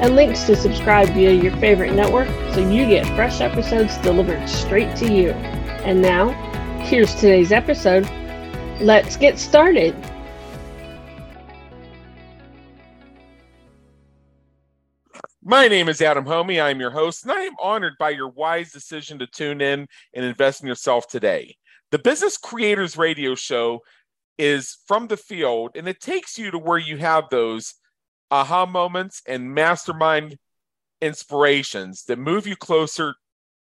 and links to subscribe via your favorite network so you get fresh episodes delivered straight to you. And now, here's today's episode. Let's get started. My name is Adam Hommey. I'm your host, and I am honored by your wise decision to tune in and invest in yourself today. The Business Creators Radio Show is from the field, and it takes you to where you have those aha moments and mastermind inspirations that move you closer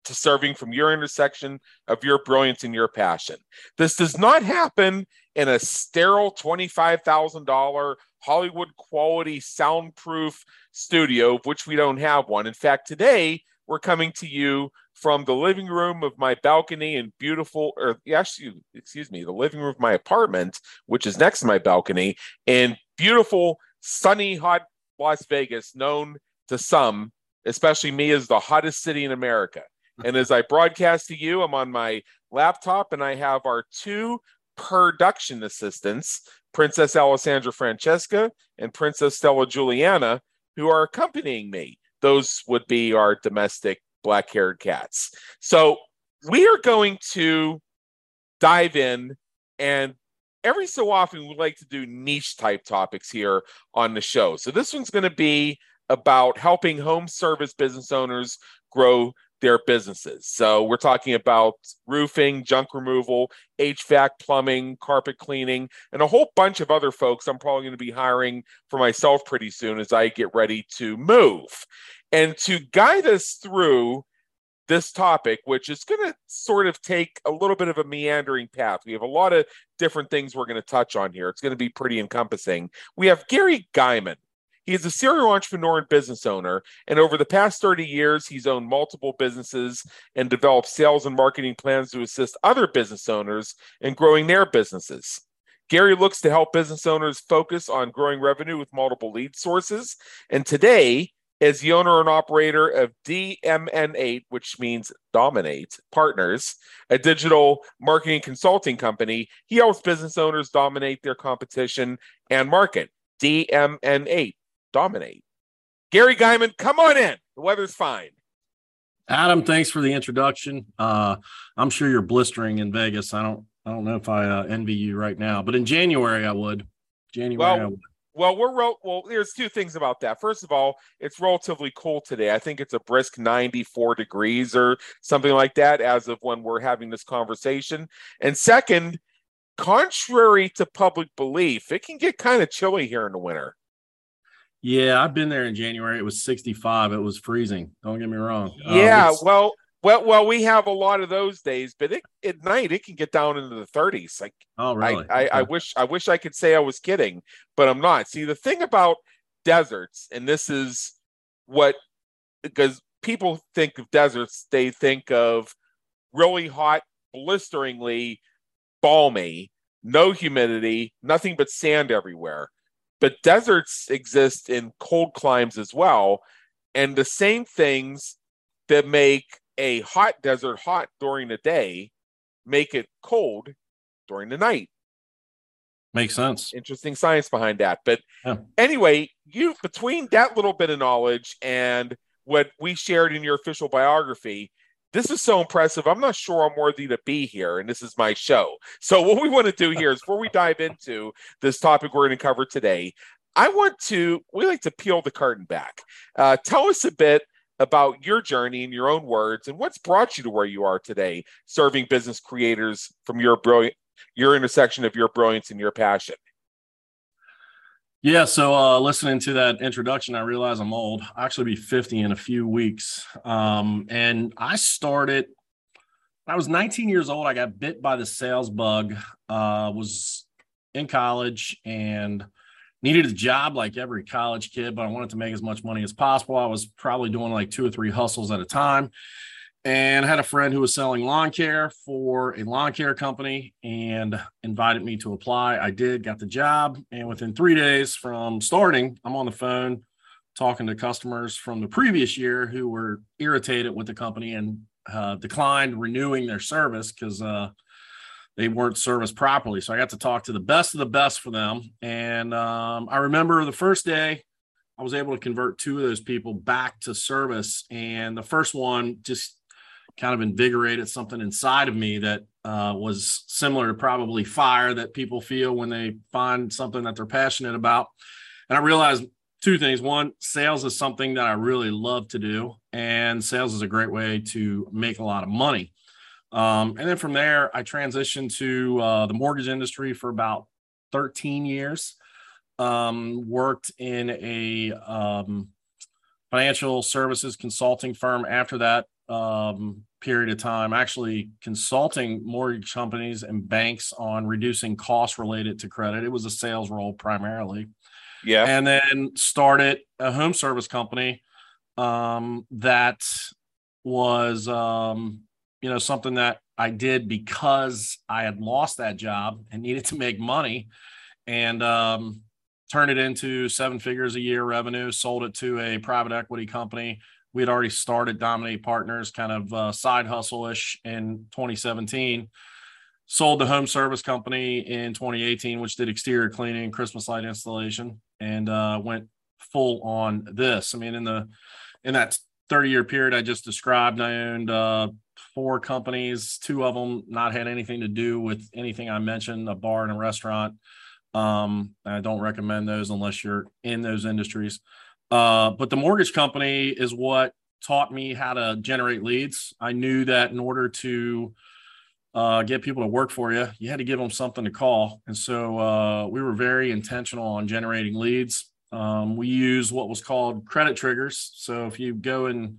to serving from your intersection of your brilliance and your passion. This does not happen in a sterile $25,000 Hollywood quality soundproof studio, of which we don't have one. In fact, today we're coming to you from the living room of my balcony and beautiful, or actually, excuse me, the living room of my apartment, which is next to my balcony, and beautiful sunny, hot Las Vegas, known to some, especially me, as the hottest city in America. And as I broadcast to you, I'm on my laptop and I have our two production assistants, Princess Alessandra Francesca and Princess Stella Juliana, who are accompanying me. Those would be our domestic black haired cats. So we are going to dive in and every so often we like to do niche type topics here on the show. So this one's going to be about helping home service business owners grow their businesses. So we're talking about roofing, junk removal, HVAC, plumbing, carpet cleaning, and a whole bunch of other folks I'm probably going to be hiring for myself pretty soon as I get ready to move. And to guide us through this topic, which is going to sort of take a little bit of a meandering path. We have a lot of different things we're going to touch on here. It's going to be pretty encompassing. We have Gary Guyman. He is a serial entrepreneur and business owner, and over the past 30 years, he's owned multiple businesses and developed sales and marketing plans to assist other business owners in growing their businesses. Gary looks to help business owners focus on growing revenue with multiple lead sources. And today, is the owner and operator of DMN8, which means Dominate Partners, a digital marketing consulting company. He helps business owners dominate their competition and market. DMN8, Dominate. Gary Guyman, come on in. The weather's fine. Adam, thanks for the introduction. Uh, I'm sure you're blistering in Vegas. I don't, I don't know if I uh, envy you right now, but in January I would. January well, I would. Well, we're well. There's two things about that. First of all, it's relatively cool today. I think it's a brisk 94 degrees or something like that as of when we're having this conversation. And second, contrary to public belief, it can get kind of chilly here in the winter. Yeah, I've been there in January. It was 65. It was freezing. Don't get me wrong. Um, yeah, um, well, well, well, we have a lot of those days, but it, at night it can get down into the 30s. Like, oh, really? I, I, I, wish I wish I could say I was kidding, but I'm not. See, the thing about deserts, and this is what because people think of deserts, they think of really hot, blisteringly balmy, no humidity, nothing but sand everywhere. But deserts exist in cold climes as well, and the same things that make a hot desert hot during the day, make it cold during the night. Makes sense. Interesting science behind that. But yeah. anyway, you between that little bit of knowledge and what we shared in your official biography, this is so impressive. I'm not sure I'm worthy to be here, and this is my show. So, what we want to do here is before we dive into this topic we're going to cover today, I want to, we like to peel the curtain back. Uh, tell us a bit about your journey in your own words and what's brought you to where you are today, serving business creators from your brilliant, your intersection of your brilliance and your passion. Yeah, so uh, listening to that introduction, I realize I'm old. I actually be 50 in a few weeks. Um, and I started I was 19 years old. I got bit by the sales bug. Uh, was in college and needed a job like every college kid, but I wanted to make as much money as possible. I was probably doing like two or three hustles at a time. And I had a friend who was selling lawn care for a lawn care company and invited me to apply. I did, got the job. And within three days from starting, I'm on the phone talking to customers from the previous year who were irritated with the company and uh, declined renewing their service because uh, they weren't serviced properly. So I got to talk to the best of the best for them. And um, I remember the first day I was able to convert two of those people back to service. And the first one just kind of invigorated something inside of me that uh, was similar to probably fire that people feel when they find something that they're passionate about. And I realized two things. One, sales is something that I really love to do, and sales is a great way to make a lot of money. Um, and then from there, I transitioned to uh, the mortgage industry for about 13 years. Um, worked in a um, financial services consulting firm after that um, period of time, actually consulting mortgage companies and banks on reducing costs related to credit. It was a sales role primarily. Yeah. And then started a home service company um, that was um, you know, something that I did because I had lost that job and needed to make money and um, turned it into seven figures a year revenue, sold it to a private equity company. We had already started Dominate Partners, kind of uh, side hustle ish in 2017. Sold the home service company in 2018, which did exterior cleaning, Christmas light installation, and uh, went full on this. I mean, in the in that 30 year period I just described, I owned uh, four companies, two of them not had anything to do with anything I mentioned, a bar and a restaurant. Um, I don't recommend those unless you're in those industries. Uh, but the mortgage company is what taught me how to generate leads. I knew that in order to uh, get people to work for you, you had to give them something to call. And so uh, we were very intentional on generating leads. Um, we use what was called credit triggers. So if you go and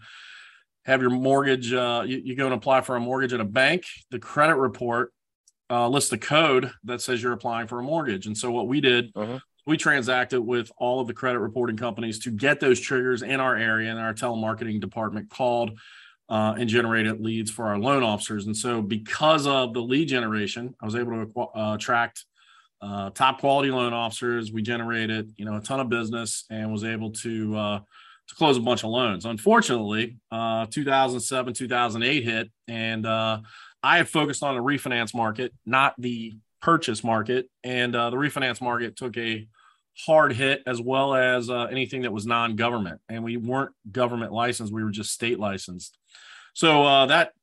have your mortgage, uh, you, you, go and apply for a mortgage at a bank, the credit report uh, lists the code that says you're applying for a mortgage. And so what we did, uh-huh. we transacted with all of the credit reporting companies to get those triggers in our area, and our telemarketing department called uh, and generated leads for our loan officers. And so because of the lead generation, I was able to uh, attract uh, top quality loan officers. We generated, you know, a ton of business and was able to uh, to close a bunch of loans. Unfortunately, uh, 2007, 2008 hit, and uh, I had focused on the refinance market, not the purchase market. And uh, the refinance market took a hard hit as well as uh, anything that was non government. And we weren't government licensed, we were just state licensed. So uh, that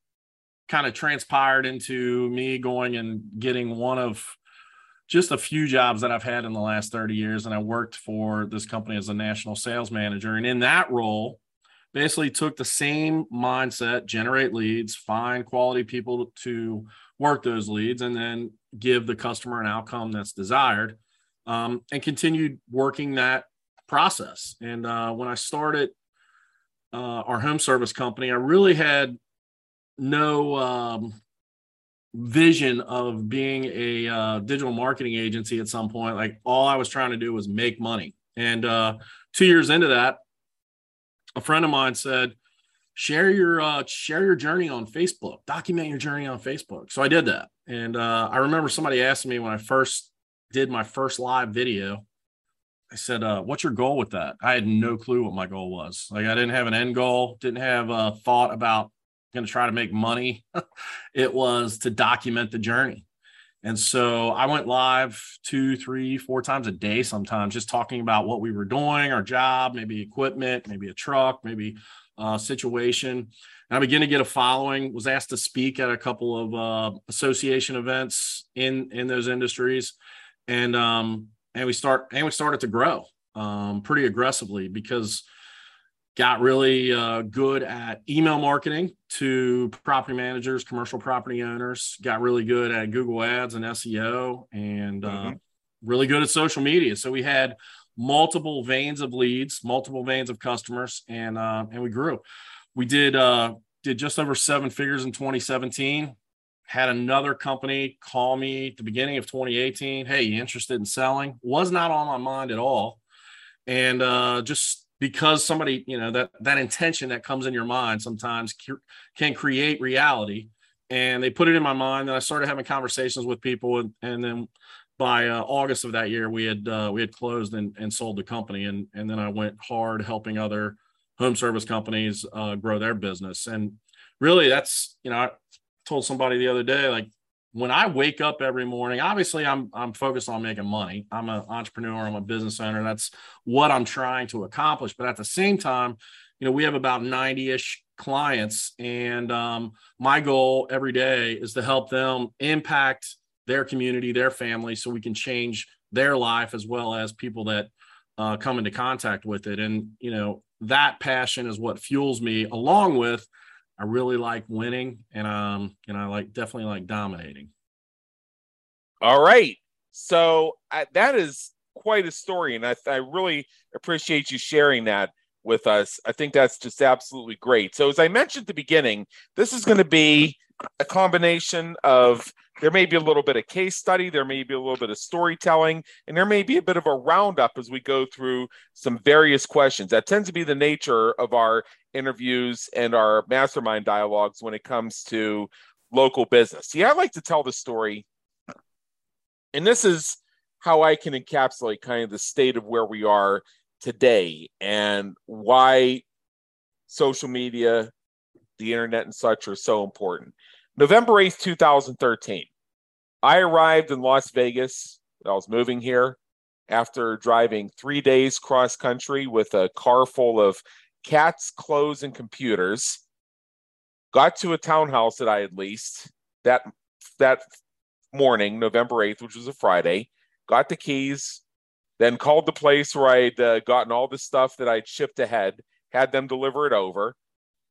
kind of transpired into me going and getting one of just a few jobs that I've had in the last 30 years. And I worked for this company as a national sales manager. And in that role, basically took the same mindset, generate leads, find quality people to work those leads, and then give the customer an outcome that's desired, um, and continued working that process. And uh, when I started uh, our home service company, I really had no um, vision of being a uh, digital marketing agency at some point. Like all I was trying to do was make money. And uh, two years into that, a friend of mine said, "Share your uh, share your journey on Facebook. Document your journey on Facebook." So I did that, and uh, I remember somebody asking me when I first did my first live video. I said, uh, "What's your goal with that?" I had no clue what my goal was. Like I didn't have an end goal, didn't have a thought about going to try to make money. it was to document the journey. And so I went live two, three, four times a day sometimes, just talking about what we were doing, our job, maybe equipment, maybe a truck, maybe a situation. And I began to get a following, was asked to speak at a couple of uh, association events in, in those industries. And, um, and we start, and we started to grow um, pretty aggressively because got really uh, good at email marketing to property managers, commercial property owners, got really good at Google Ads and SEO, and uh, mm-hmm. uh, really good at social media. So we had multiple veins of leads, multiple veins of customers, and uh, and we grew. We did uh, did just over seven figures in 2017. had another company call me at the beginning of 2018. Hey, you interested in selling? Was not on my mind at all. And uh, just because somebody, you know, that that intention that comes in your mind sometimes can create reality. And they put it in my mind. And I started having conversations with people, and, and then by uh, August of that year, we had uh, we had closed and, and sold the company, and and then I went hard helping other home service companies uh, grow their business. And really, that's you know, I told somebody the other day, like when I wake up every morning, obviously I'm I'm focused on making money. I'm an entrepreneur, I'm a business owner. That's what I'm trying to accomplish. But at the same time, you know, we have about 90-ish clients, and um, my goal every day is to help them impact their community, their family, so we can change their life as well as people that uh, come into contact with it. And you know, that passion is what fuels me, along with I really like winning, and um, and I like definitely like dominating. All right, so uh, that is quite a story, and I, I really appreciate you sharing that with us. I think that's just absolutely great. So, as I mentioned at the beginning, this is going to be a combination of there may be a little bit of case study, there may be a little bit of storytelling, and there may be a bit of a roundup as we go through some various questions. That tends to be the nature of our interviews and our mastermind dialogues when it comes to local business. See, I like to tell the story, and this is how I can encapsulate kind of the state of where we are today and why social media, the internet, and such are so important. November 8th, 2013. I arrived in Las Vegas. I was moving here after driving three days cross country with a car full of cats, clothes, and computers. Got to a townhouse that I had leased that that morning, November 8th, which was a Friday. Got the keys, then called the place where I'd uh, gotten all the stuff that I'd shipped ahead, had them deliver it over.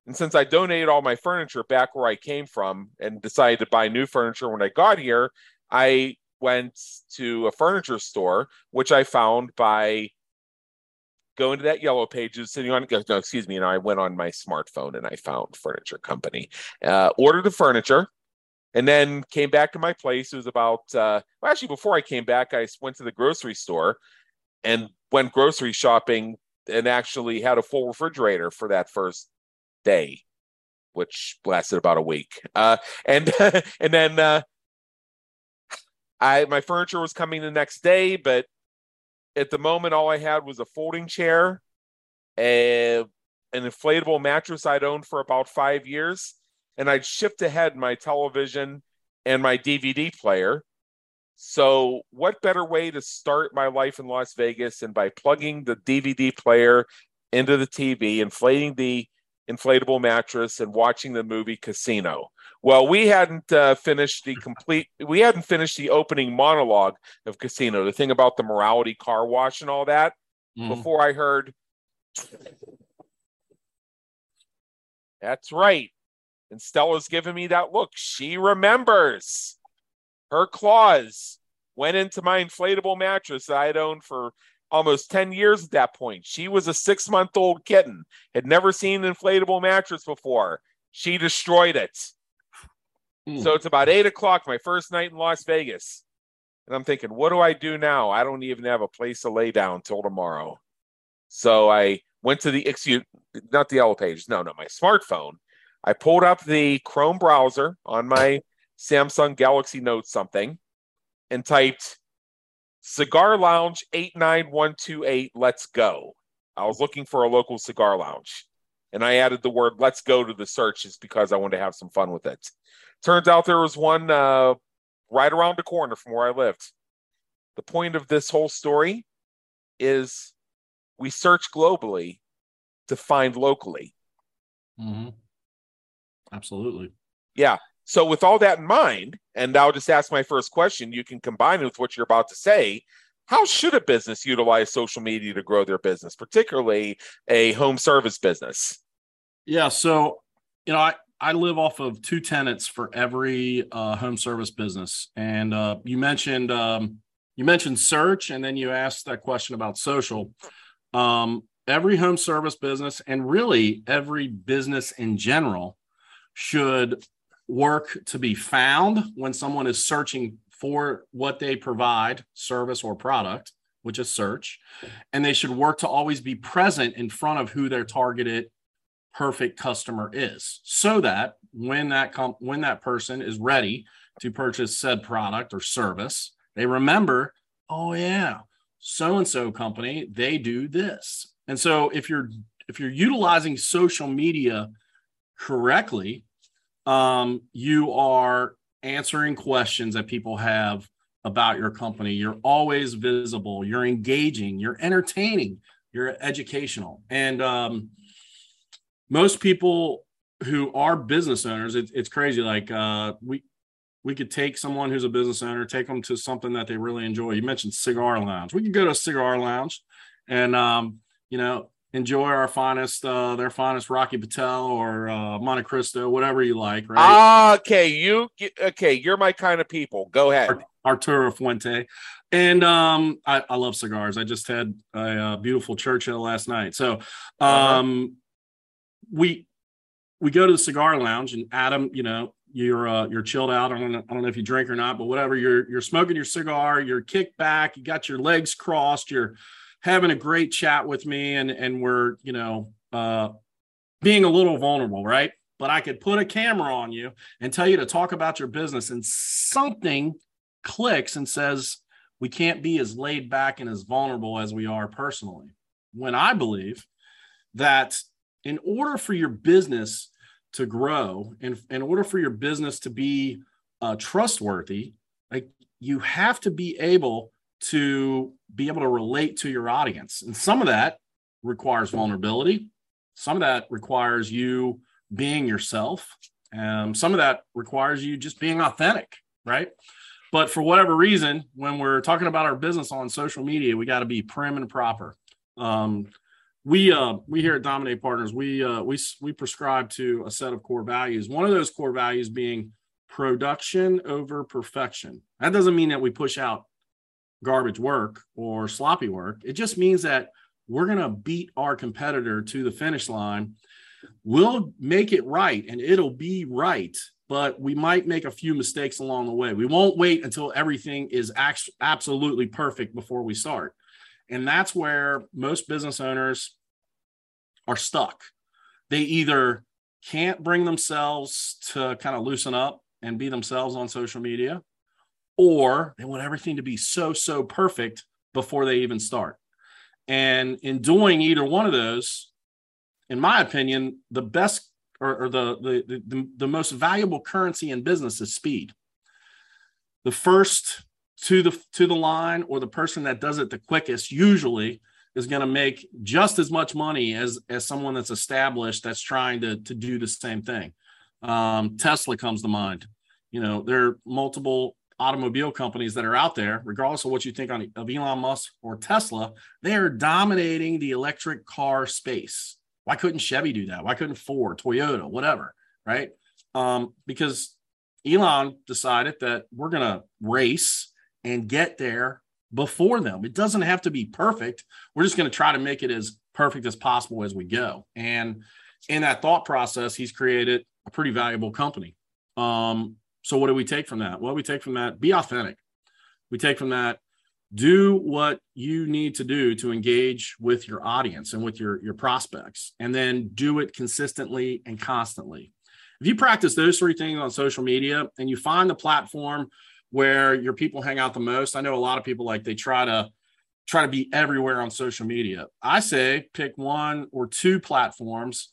And since I donated all my furniture back where I came from and decided to buy new furniture when I got here, I went to a furniture store, which I found by going to that yellow pages, sitting on, no, excuse me, and I went on my smartphone and I found furniture company, uh, ordered the furniture, and then came back to my place. It was about, uh, well, actually, before I came back, I went to the grocery store and went grocery shopping and actually had a full refrigerator for that first day, which lasted about a week. Uh, and and then uh, I my furniture was coming the next day, but at the moment, all I had was a folding chair, a, an inflatable mattress I'd owned for about five years, and I'd shipped ahead my television and my DVD player. So, what better way to start my life in Las Vegas than by plugging the DVD player into the TV, inflating the inflatable mattress and watching the movie Casino. Well, we hadn't uh, finished the complete, we hadn't finished the opening monologue of Casino, the thing about the morality car wash and all that, mm. before I heard. That's right. And Stella's giving me that look. She remembers her claws went into my inflatable mattress that I'd owned for almost 10 years at that point. She was a six month old kitten, had never seen an inflatable mattress before. She destroyed it. Mm. So it's about eight o'clock, my first night in Las Vegas. And I'm thinking, what do I do now? I don't even have a place to lay down till tomorrow. So I went to the excuse not the yellow pages, no, no, my smartphone. I pulled up the Chrome browser on my Samsung Galaxy Note something and typed Cigar Lounge 89128, let's go. I was looking for a local cigar lounge and I added the word let's go to the search just because I wanted to have some fun with it. Turns out there was one uh, right around the corner from where I lived. The point of this whole story is we search globally to find locally. Mm-hmm. Absolutely. Yeah. So, with all that in mind, and I'll just ask my first question, you can combine it with what you're about to say. How should a business utilize social media to grow their business, particularly a home service business? Yeah. So, you know, I, I live off of two tenants for every uh, home service business. And uh, you mentioned um, you mentioned search, and then you asked that question about social. Um, every home service business, and really every business in general, should work to be found when someone is searching for what they provide, service or product, which is search. And they should work to always be present in front of who their targeted perfect customer is so that when that com- when that person is ready to purchase said product or service they remember oh yeah so and so company they do this and so if you're if you're utilizing social media correctly um, you are answering questions that people have about your company you're always visible you're engaging you're entertaining you're educational and um, most people who are business owners, it, it's crazy. Like uh, we we could take someone who's a business owner, take them to something that they really enjoy. You mentioned cigar lounge. We could go to a cigar lounge, and um, you know enjoy our finest, uh, their finest Rocky Patel or uh, Montecristo, whatever you like. Right? Okay, you okay? You're my kind of people. Go ahead. Arturo Fuente, and um, I, I love cigars. I just had a, a uh, beautiful Churchill last night. So, uh-huh. um, uh-huh we we go to the cigar lounge and Adam, you know, you're uh, you're chilled out. I don't know, I don't know if you drink or not, but whatever. You're you're smoking your cigar. You're kicked back. You got your legs crossed. You're having a great chat with me, and and we're you know uh, being a little vulnerable, right? But I could put a camera on you and tell you to talk about your business, and something clicks and says we can't be as laid back and as vulnerable as we are personally. When I believe that in order for your business to grow and in order for your business to be uh, trustworthy like you have to be able to be able to relate to your audience. And some of that requires vulnerability. Some of that requires you being yourself. Um, some of that requires you just being authentic right? But for whatever reason when we're talking about our business on social media we got to be prim and proper. Um, we uh we here at dominate partners we uh we we prescribe to a set of core values. One of those core values being production over perfection. That doesn't mean that we push out garbage work or sloppy work it just means that we're going to beat our competitor to the finish line. We'll make it right and it'll be right but we might make a few mistakes along the way. We won't wait until everything is act- absolutely perfect before we start. And that's where most business owners are stuck. They either can't bring themselves to kind of loosen up and be themselves on social media, or they want everything to be so, so perfect before they even start. And in doing either one of those, in my opinion, the best or, or the, the, the, the most valuable currency in business is speed. The first to the to the line or the person that does it the quickest usually is going to make just as much money as as someone that's established that's trying to to do the same thing um, tesla comes to mind you know there are multiple automobile companies that are out there regardless of what you think on, of elon musk or tesla they are dominating the electric car space why couldn't chevy do that why couldn't ford toyota whatever right um, because elon decided that we're going to race and get there before them. It doesn't have to be perfect. We're just going to try to make it as perfect as possible as we go. And in that thought process, he's created a pretty valuable company. Um, so what do we take from that? Well, we take from that be authentic. We take from that do what you need to do to engage with your audience and with your your prospects and then do it consistently and constantly. If you practice those three things on social media and you find the platform where your people hang out the most. I know a lot of people like they try to try to be everywhere on social media. I say pick one or two platforms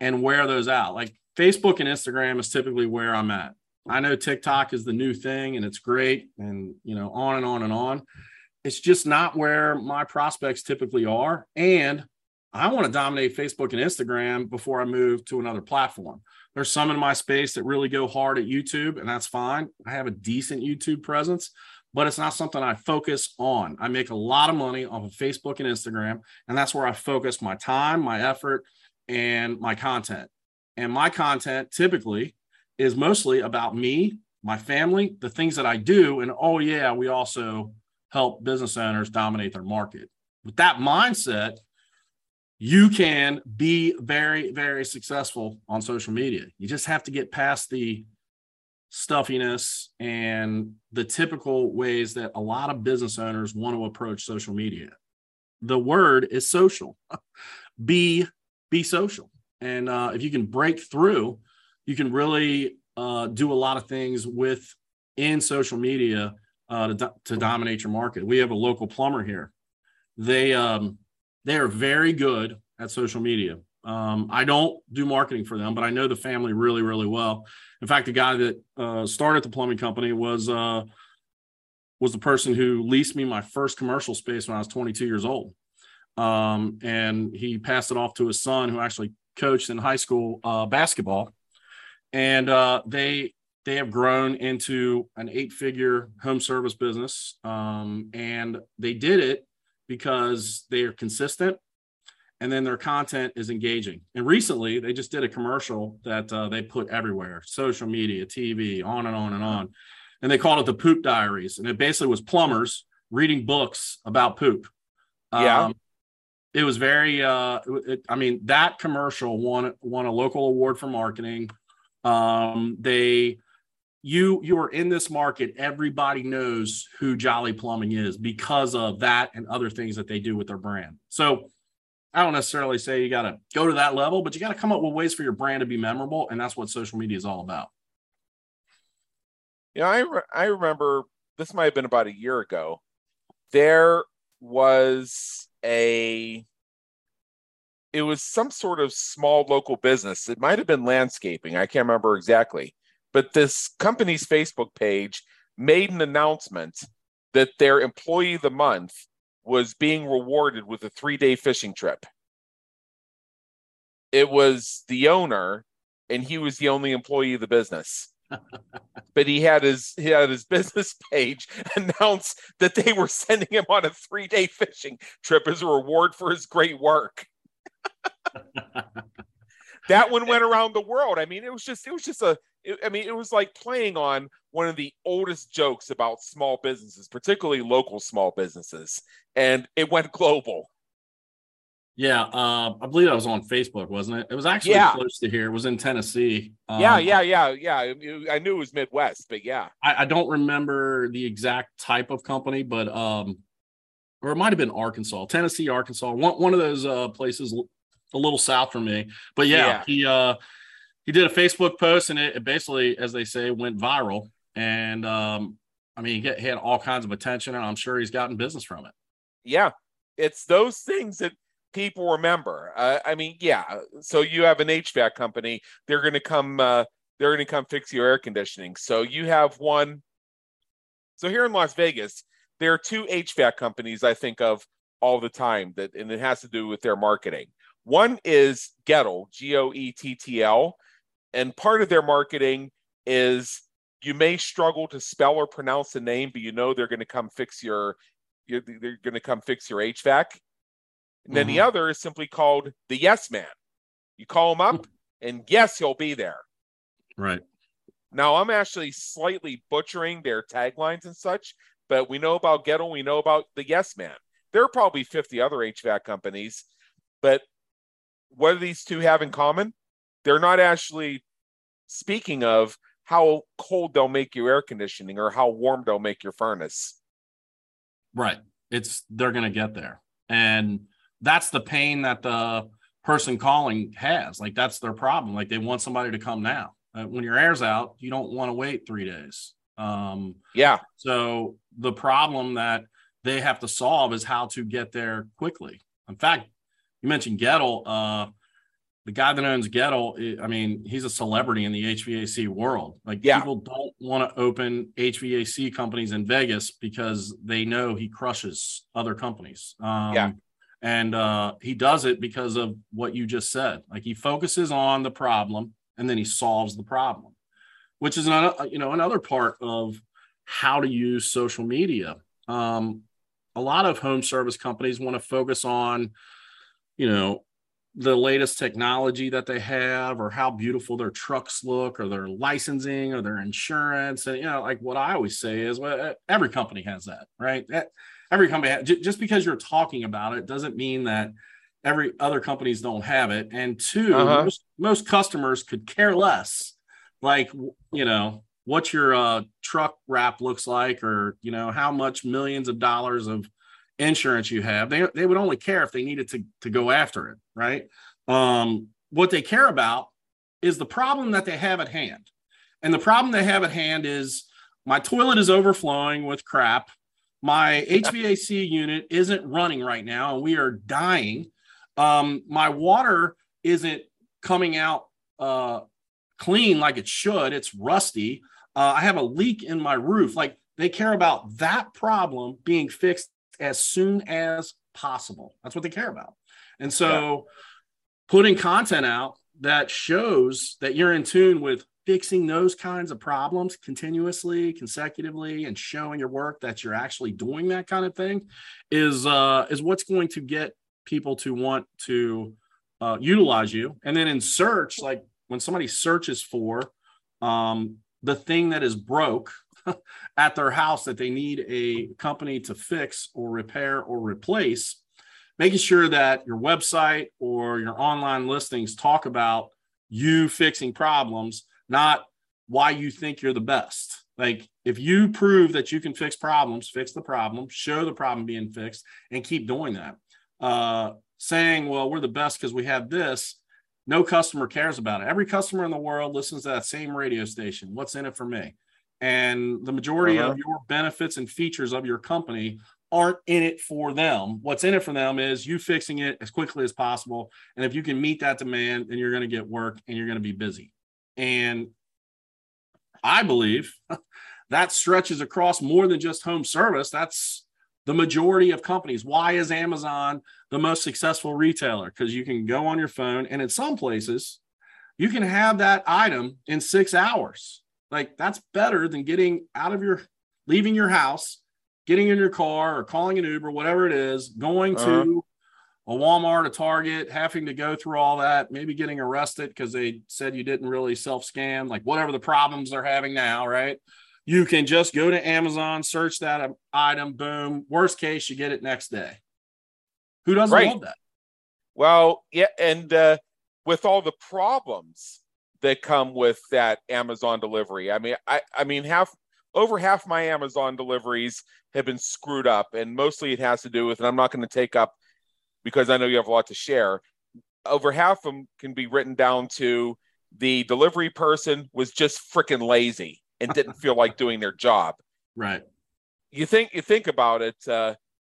and wear those out. Like Facebook and Instagram is typically where I'm at. I know TikTok is the new thing and it's great and you know on and on and on. It's just not where my prospects typically are and I want to dominate Facebook and Instagram before I move to another platform. There's some in my space that really go hard at YouTube, and that's fine. I have a decent YouTube presence, but it's not something I focus on. I make a lot of money off of Facebook and Instagram, and that's where I focus my time, my effort, and my content. And my content typically is mostly about me, my family, the things that I do. And oh, yeah, we also help business owners dominate their market. With that mindset, you can be very, very successful on social media. You just have to get past the stuffiness and the typical ways that a lot of business owners want to approach social media. The word is social. be be social, and uh, if you can break through, you can really uh, do a lot of things with in social media uh, to, to dominate your market. We have a local plumber here. They um, they are very good at social media. Um, I don't do marketing for them, but I know the family really, really well. In fact, the guy that uh, started the plumbing company was uh, was the person who leased me my first commercial space when I was 22 years old, um, and he passed it off to his son, who actually coached in high school uh, basketball, and uh, they they have grown into an eight figure home service business, um, and they did it because they are consistent and then their content is engaging. And recently, they just did a commercial that uh, they put everywhere social media, TV, on and on and on. And they called it the Poop Diaries. And it basically was plumbers reading books about poop. Yeah. Um, it was very, uh, it, I mean, that commercial won, won a local award for marketing. Um, they, you you are in this market everybody knows who jolly plumbing is because of that and other things that they do with their brand so I don't necessarily say you got to go to that level, but you got to come up with ways for your brand to be memorable. And that's what social media is all about. Yeah, I, re- I remember this might have been about a year ago. There was a, it was some sort of small local business. It might have been landscaping. I can't remember exactly. But this company's Facebook page made an announcement that their employee of the month was being rewarded with a three day fishing trip. It was the owner, and he was the only employee of the business. but he had his he had his business page announce that they were sending him on a three day fishing trip as a reward for his great work. that one went around the world. I mean, it was just it was just a it, I mean, it was like playing on one of the oldest jokes about small businesses, particularly local small businesses, and it went global. Yeah, uh, I believe that was on Facebook, wasn't it? It was actually yeah. close to here. It was in Tennessee. Um, yeah, yeah, yeah, yeah. I knew it was Midwest, but yeah. I, I, don't remember the exact type of company, but um, or it might have been Arkansas, Tennessee, Arkansas, one one of those uh, places a little south from me. But yeah, yeah. he uh, he did a Facebook post, and it, it, basically, as they say, went viral. And um, I mean, he, get, he had all kinds of attention, and I'm sure he's gotten business from it. Yeah, it's those things that people remember. Uh, I mean, yeah. So you have an HVAC company; they're going to come. Uh, they're going to come fix your air conditioning. So you have one. So here in Las Vegas, there are two HVAC companies I think of all the time that, and it has to do with their marketing. One is Goettl, G O E T T L, and part of their marketing is you may struggle to spell or pronounce the name, but you know they're going to come fix your, they're going to come fix your HVAC. And then mm-hmm. the other is simply called the Yes Man. You call him up, and yes, he'll be there. Right. Now I'm actually slightly butchering their taglines and such, but we know about Goettl, we know about the Yes Man. There are probably 50 other HVAC companies, but what do these two have in common? They're not actually speaking of how cold they'll make your air conditioning or how warm they'll make your furnace. Right. It's they're going to get there. And that's the pain that the person calling has. Like that's their problem. Like they want somebody to come now. Uh, when your air's out, you don't want to wait 3 days. Um yeah. So the problem that they have to solve is how to get there quickly. In fact, you mentioned Goettl. Uh, the guy that owns Goettl, I mean, he's a celebrity in the HVAC world. Like yeah. people don't want to open HVAC companies in Vegas because they know he crushes other companies. Um, yeah. And uh, he does it because of what you just said. Like he focuses on the problem and then he solves the problem, which is another, you know, another part of how to use social media. Um, a lot of home service companies want to focus on you know the latest technology that they have or how beautiful their trucks look or their licensing or their insurance. And you know like what i always say is well every company has that right? Every company has, just because you're talking about it doesn't mean that every other companies don't have it. And 2 uh-huh. most, most customers could care less like you know what your uh, truck wrap looks like or you know how much millions of dollars of insurance you have they, they would only care if they needed to, to go after it right? Um, what they care about is the problem that they have at hand. And the problem they have at hand is my toilet is overflowing with crap. My hvac unit isn't running right now and we are dying. Um, my water isn't coming out uh, clean like it should. It's rusty. Uh, I have a leak in my roof. Like they care about that problem being fixed as soon as possible. That's what they care about. And so yeah. putting content out that shows that you're in tune with fixing those kinds of problems continuously, consecutively, and showing your work that you're actually doing that kind of thing is uh, is what's going to get people to want to uh, utilize you. And then in search, like when somebody searches for um, the thing that is broke at their house that they need a company to fix or repair or replace, making sure that your website or your online listings talk about you fixing problems, not why you think you're the best. Like if you prove that you can fix problems, fix the problem, show the problem being fixed, and keep doing that. Uh, saying, well, we're the best because we have this no customer cares about it. Every customer in the world listens to that same radio station. What's in it for me? And the majority uh-huh. of your benefits and features of your company aren't in it for them. What's in it for them is you fixing it as quickly as possible. And if you can meet that demand, then you're going to get work and you're going to be busy. And I believe that stretches across more than just home service. That's the majority of companies. Why is Amazon the most successful retailer? Because you can go on your phone, and in some places, you can have that item in six hours. Like that's better than getting out of your, leaving your house, getting in your car, or calling an Uber, whatever it is, going uh-huh. to a Walmart, a Target, having to go through all that, maybe getting arrested because they said you didn't really self scan, like whatever the problems they're having now, right? You can just go to Amazon, search that item, boom. Worst case, you get it next day. Who doesn't right. love that? Well, yeah, and uh, with all the problems that come with that Amazon delivery, I mean, I, I mean, half over half my Amazon deliveries have been screwed up, and mostly it has to do with, and I'm not going to take up because I know you have a lot to share. Over half of them can be written down to the delivery person was just freaking lazy and didn't feel like doing their job. Right. You think you think about it. Uh,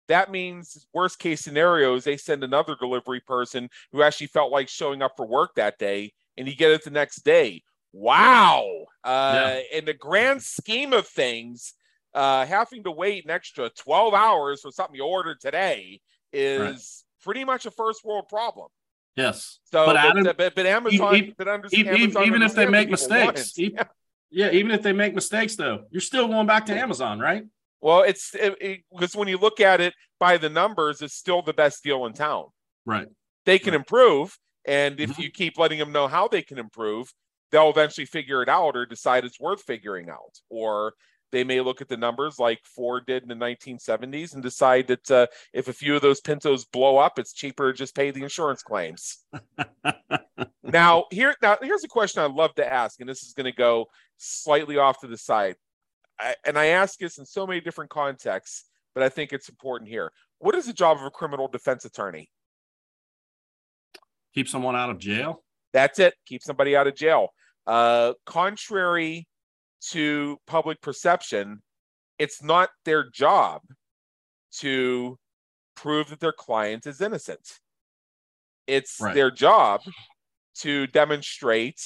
that means worst case scenarios they send another delivery person who actually felt like showing up for work that day, and you get it the next day. Wow. Uh, yeah. In the grand scheme of things, uh, having to wait an extra 12 hours for something you ordered today is right. pretty much a first world problem. Yes. So, but, Adam, but, but, but Amazon, even, but Amazon even if they make mistakes, even, yeah, even if they make mistakes, though, you're still going back to Amazon, right? Well, it's because it, when you look at it by the numbers, it's still the best deal in town. Right. They can right. improve, and if mm-hmm. you keep letting them know how they can improve, they'll eventually figure it out or decide it's worth figuring out. Or they may look at the numbers like Ford did in the 1970s and decide that uh, if a few of those Pintos blow up, it's cheaper to just pay the insurance claims. now, here, now here's a question I love to ask, and this is going to go slightly off to the side. I, and I ask this in so many different contexts, but I think it's important here. What is the job of a criminal defense attorney? Keep someone out of jail. That's it. Keep somebody out of jail. Uh, contrary to public perception, it's not their job to prove that their client is innocent. It's right. their job to demonstrate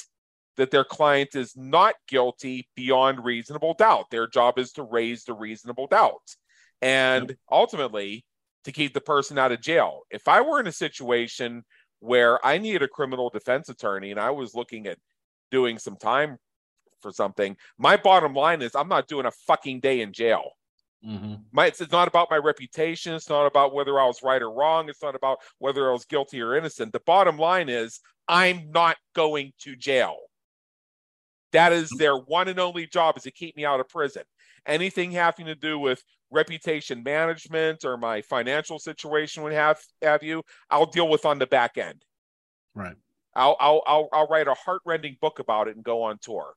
that their client is not guilty beyond reasonable doubt. Their job is to raise the reasonable doubt and yep. ultimately to keep the person out of jail. If I were in a situation where I needed a criminal defense attorney and I was looking at doing some time for something, my bottom line is I'm not doing a fucking day in jail. Mm-hmm. My, it's, it's not about my reputation. It's not about whether I was right or wrong. It's not about whether I was guilty or innocent. The bottom line is I'm not going to jail. That is their one and only job is to keep me out of prison. Anything having to do with reputation management or my financial situation would have have you, I'll deal with on the back end. Right. I'll I'll I'll, I'll write a heartrending book about it and go on tour.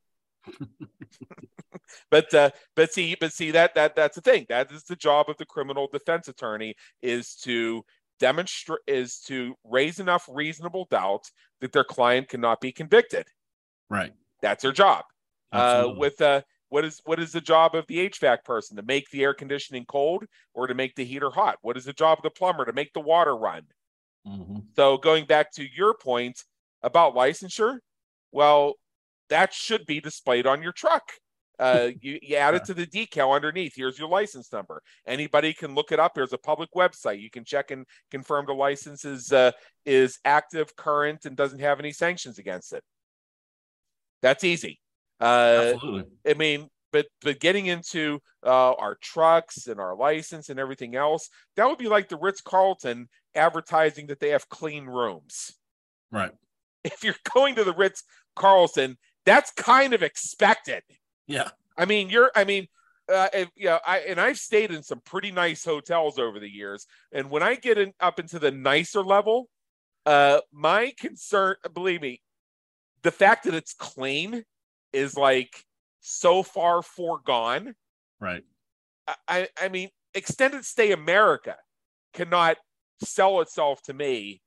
but uh, but see but see that that that's the thing that is the job of the criminal defense attorney is to demonstrate is to raise enough reasonable doubt that their client cannot be convicted right that's their job uh, uh, with uh, what is what is the job of the HVAC person to make the air conditioning cold or to make the heater hot? What is the job of the plumber to make the water run? Mm-hmm. So going back to your point about licensure, well, that should be displayed on your truck. Uh, you, you add it to the decal underneath. Here's your license number. Anybody can look it up. There's a public website. You can check and confirm the license is uh, is active, current, and doesn't have any sanctions against it. That's easy. Uh, Absolutely. I mean, but but getting into uh, our trucks and our license and everything else, that would be like the Ritz Carlton advertising that they have clean rooms. Right. If you're going to the Ritz Carlton, that's kind of expected. Yeah. I mean, you're. I mean, uh, if, I and I've stayed in some pretty nice hotels over the years, and when I get in, up into the nicer level, uh, my concern, believe me, the fact that it's clean is like so far foregone. Right. I, I mean, extended stay America cannot sell itself to me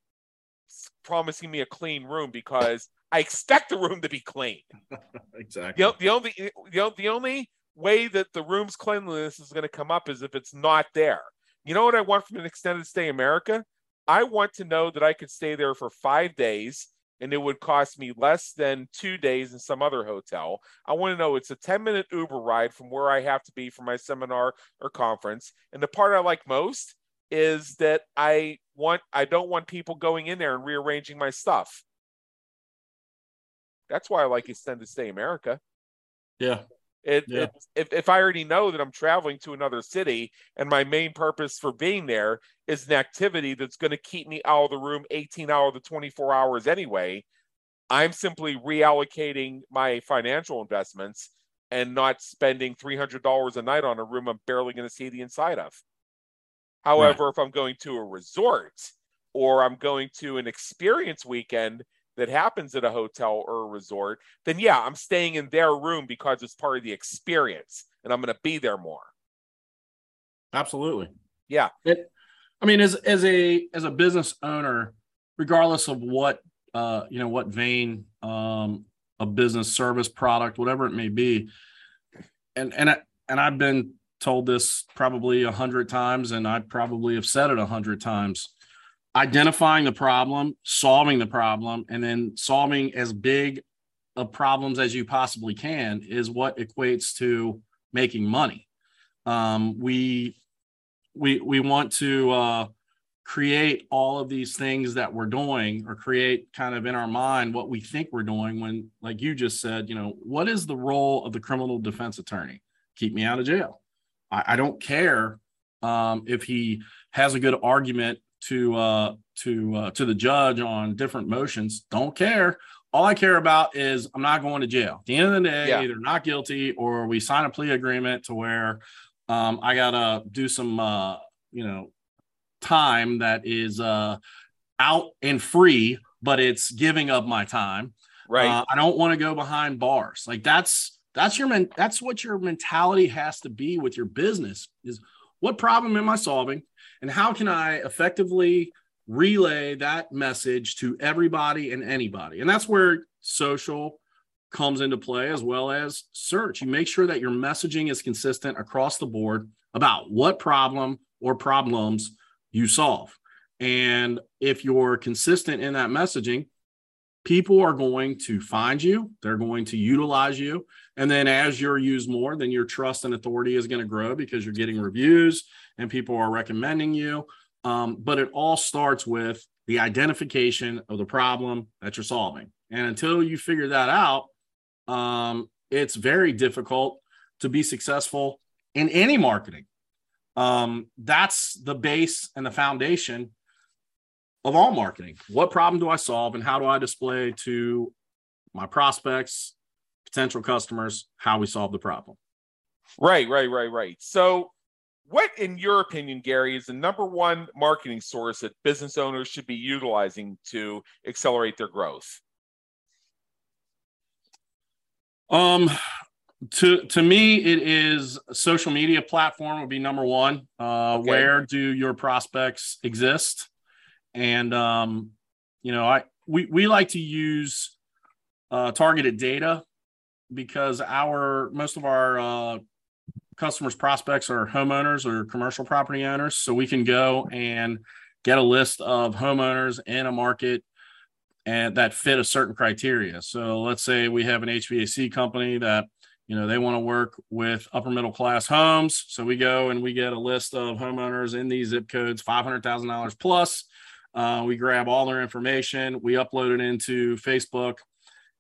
promising me a clean room because I expect the room to be clean. exactly. The, the only the, the only way that the room's cleanliness is going to come up is if it's not there. You know what I want from an extended stay America? I want to know that I could stay there for five days and it would cost me less than two days in some other hotel. I want to know it's a 10 minute Uber ride from where I have to be for my seminar or conference. And the part I like most is that I want I don't want people going in there and rearranging my stuff. That's why I like extended stay America. Yeah. It, yeah. it, if, if I already know that I'm traveling to another city and my main purpose for being there is an activity that's going to keep me out of the room 18 out of the 24 hours anyway, I'm simply reallocating my financial investments and not spending $300 a night on a room I'm barely going to see the inside of. However, right. if I'm going to a resort or I'm going to an experience weekend that happens at a hotel or a resort, then yeah, I'm staying in their room because it's part of the experience and I'm going to be there more. Absolutely. Yeah. It, I mean, as as a as a business owner, regardless of what uh, you know, what vein um, a business service product, whatever it may be, and and I, and I've been told this probably a hundred times, and I probably have said it a hundred times identifying the problem, solving the problem, and then solving as big of problems as you possibly can is what equates to making money. Um, we we we want to uh, create all of these things that we're doing, or create kind of in our mind what we think we're doing. When, like you just said, you know, what is the role of the criminal defense attorney? Keep me out of jail. I, I don't care um, if he has a good argument to uh, to uh, to the judge on different motions. Don't care. All I care about is I'm not going to jail. At the end of the day, yeah. either not guilty or we sign a plea agreement to where um, I gotta do some uh, you know time that is uh, out and free, but it's giving up my time. Right. Uh, I don't want to go behind bars. Like that's that's your men- that's what your mentality has to be with your business is what problem am I solving? And how can I effectively relay that message to everybody and anybody? And that's where social comes into play as well as search. You make sure that your messaging is consistent across the board about what problem or problems you solve. And if you're consistent in that messaging, people are going to find you, they're going to utilize you. And then as you're used more, then your trust and authority is going to grow because you're getting reviews and people are recommending you. Um, but it all starts with the identification of the problem that you're solving. And until you figure that out, um, it's very difficult to be successful in any marketing. Um, that's the base and the foundation of all marketing. What problem do I solve and how do I display to my prospects, potential customers, how we solve the problem? Right, right, right, right. So, what, in your opinion, Gary, is the number one marketing source that business owners should be utilizing to accelerate their growth? Um, to to me, it is social media platform would be number one. Uh, okay. Where do your prospects exist? And um, you know, I we we like to use uh, targeted data because our most of our uh, customers prospects are homeowners or commercial property owners. So we can go and get a list of homeowners in a market and that fit a certain criteria. So let's say we have an hvac company that you know they want to work with upper middle class homes. So we go and we get a list of homeowners in these zip codes $500000 plus. Uh, we grab all their information we upload it into facebook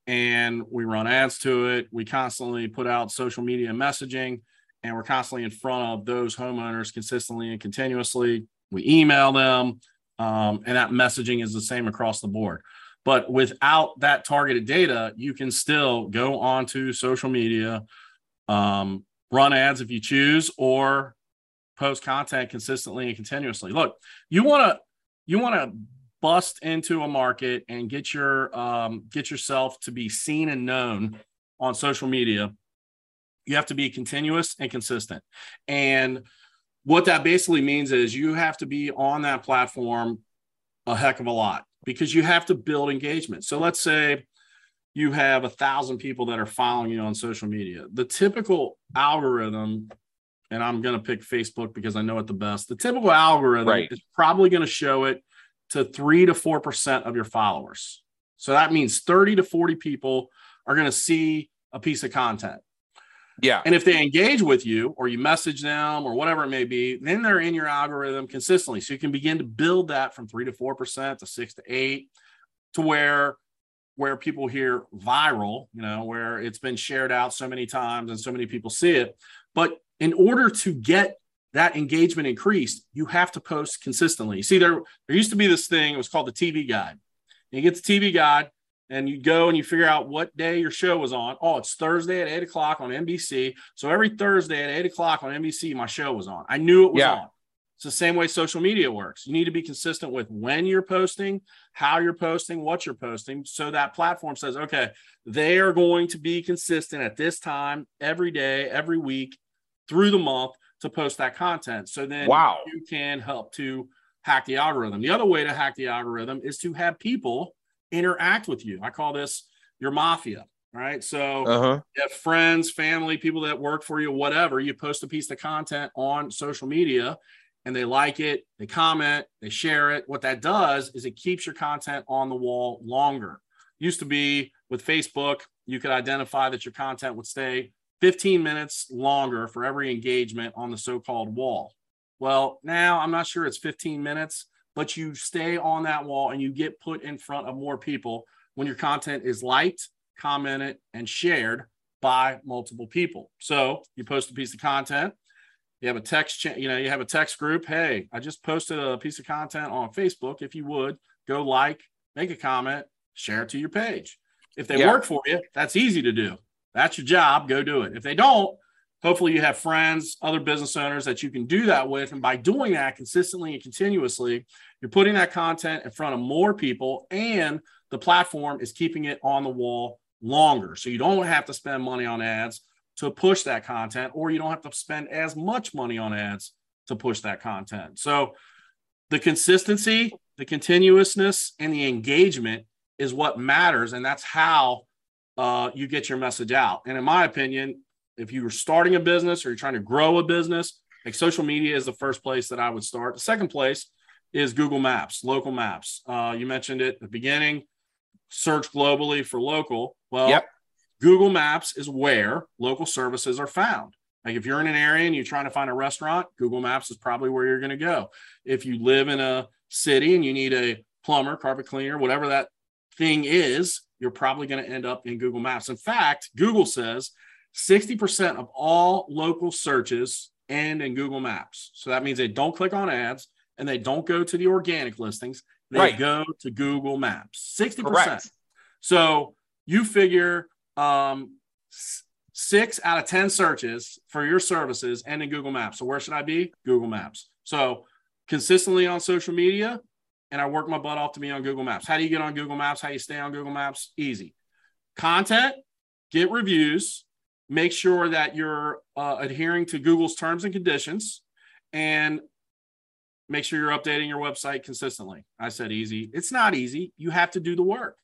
and we run ads to it. We constantly put out social media messaging and we're constantly in front of those homeowners consistently and continuously. We email them, um, and that messaging is the same across the board. But without that targeted data, you can still go onto social media, um, run ads if you choose, or post content consistently and continuously. Look, you want to you want to bust into a market and get your um, get yourself to be seen and known on social media you have to be continuous and consistent. And what that basically means is you have to be on that platform a heck of a lot because you have to build engagement. So let's say you have a thousand people that are following you on social media. The typical algorithm, and I'm going to pick Facebook because I know it the best. The typical algorithm right. is probably going to show it to three to four percent of your followers. So that means 30 to 40 people are going to see a piece of content. Yeah. And if they engage with you or you message them or whatever it may be, then they're in your algorithm consistently. So you can begin to build that from three to four percent to six to eight to where where people hear viral, you know, where it's been shared out so many times and so many people see it. But in order to get that engagement increased, you have to post consistently. See, there there used to be this thing, it was called the TV guide. You get the TV guide, and you go and you figure out what day your show was on. Oh, it's Thursday at eight o'clock on NBC. So every Thursday at eight o'clock on NBC, my show was on. I knew it was yeah. on. It's the same way social media works. You need to be consistent with when you're posting, how you're posting, what you're posting. So that platform says, okay, they are going to be consistent at this time every day, every week through the month to post that content. So then wow. you can help to hack the algorithm. The other way to hack the algorithm is to have people interact with you. I call this your mafia. Right. So uh-huh. you have friends, family, people that work for you, whatever. You post a piece of content on social media and they like it, they comment, they share it. What that does is it keeps your content on the wall longer. Used to be with Facebook, you could identify that your content would stay 15 minutes longer for every engagement on the so called wall. Well, now I'm not sure it's 15 minutes but you stay on that wall and you get put in front of more people when your content is liked, commented, and shared by multiple people. So you post a piece of content, you have a text, cha- you know, you have a text group. Hey, I just posted a piece of content on Facebook. If you would go like, make a comment, share it to your page. If they yeah. work for you, that's easy to do. That's your job. Go do it. If they don't, hopefully you have friends, other business owners that you can do that with. And by doing that consistently and continuously, you're putting that content in front of more people and the platform is keeping it on the wall longer. So you don't have to spend money on ads to push that content, or you don't have to spend as much money on ads to push that content. So the consistency, the continuousness, and the engagement is what matters. And that's how uh, you get your message out. And in my opinion, if you were starting a business or you're trying to grow a business, like social media is the first place that I would start. The second place is Google Maps, local maps. Uh, you mentioned it at the beginning. Search globally for local. Well, yep. Google Maps is where local services are found. Like if you're in an area and you're trying to find a restaurant, Google Maps is probably where you're going to go. If you live in a city and you need a plumber, carpet cleaner, whatever that thing is, you're probably going to end up in Google Maps. In fact, Google says 60% of all local searches end in Google Maps. So that means they don't click on ads and they don't go to the organic listings. They right. go to Google Maps. 60%. Correct. So you figure um, six out of 10 searches for your services end in Google Maps. So where should I be? Google Maps. So consistently on social media, and I work my butt off to be on Google Maps. How do you get on Google Maps? How do you stay on Google Maps? Easy. Content, get reviews, make sure that you're uh, adhering to Google's terms and conditions, and make sure you're updating your website consistently. I said easy. It's not easy. You have to do the work.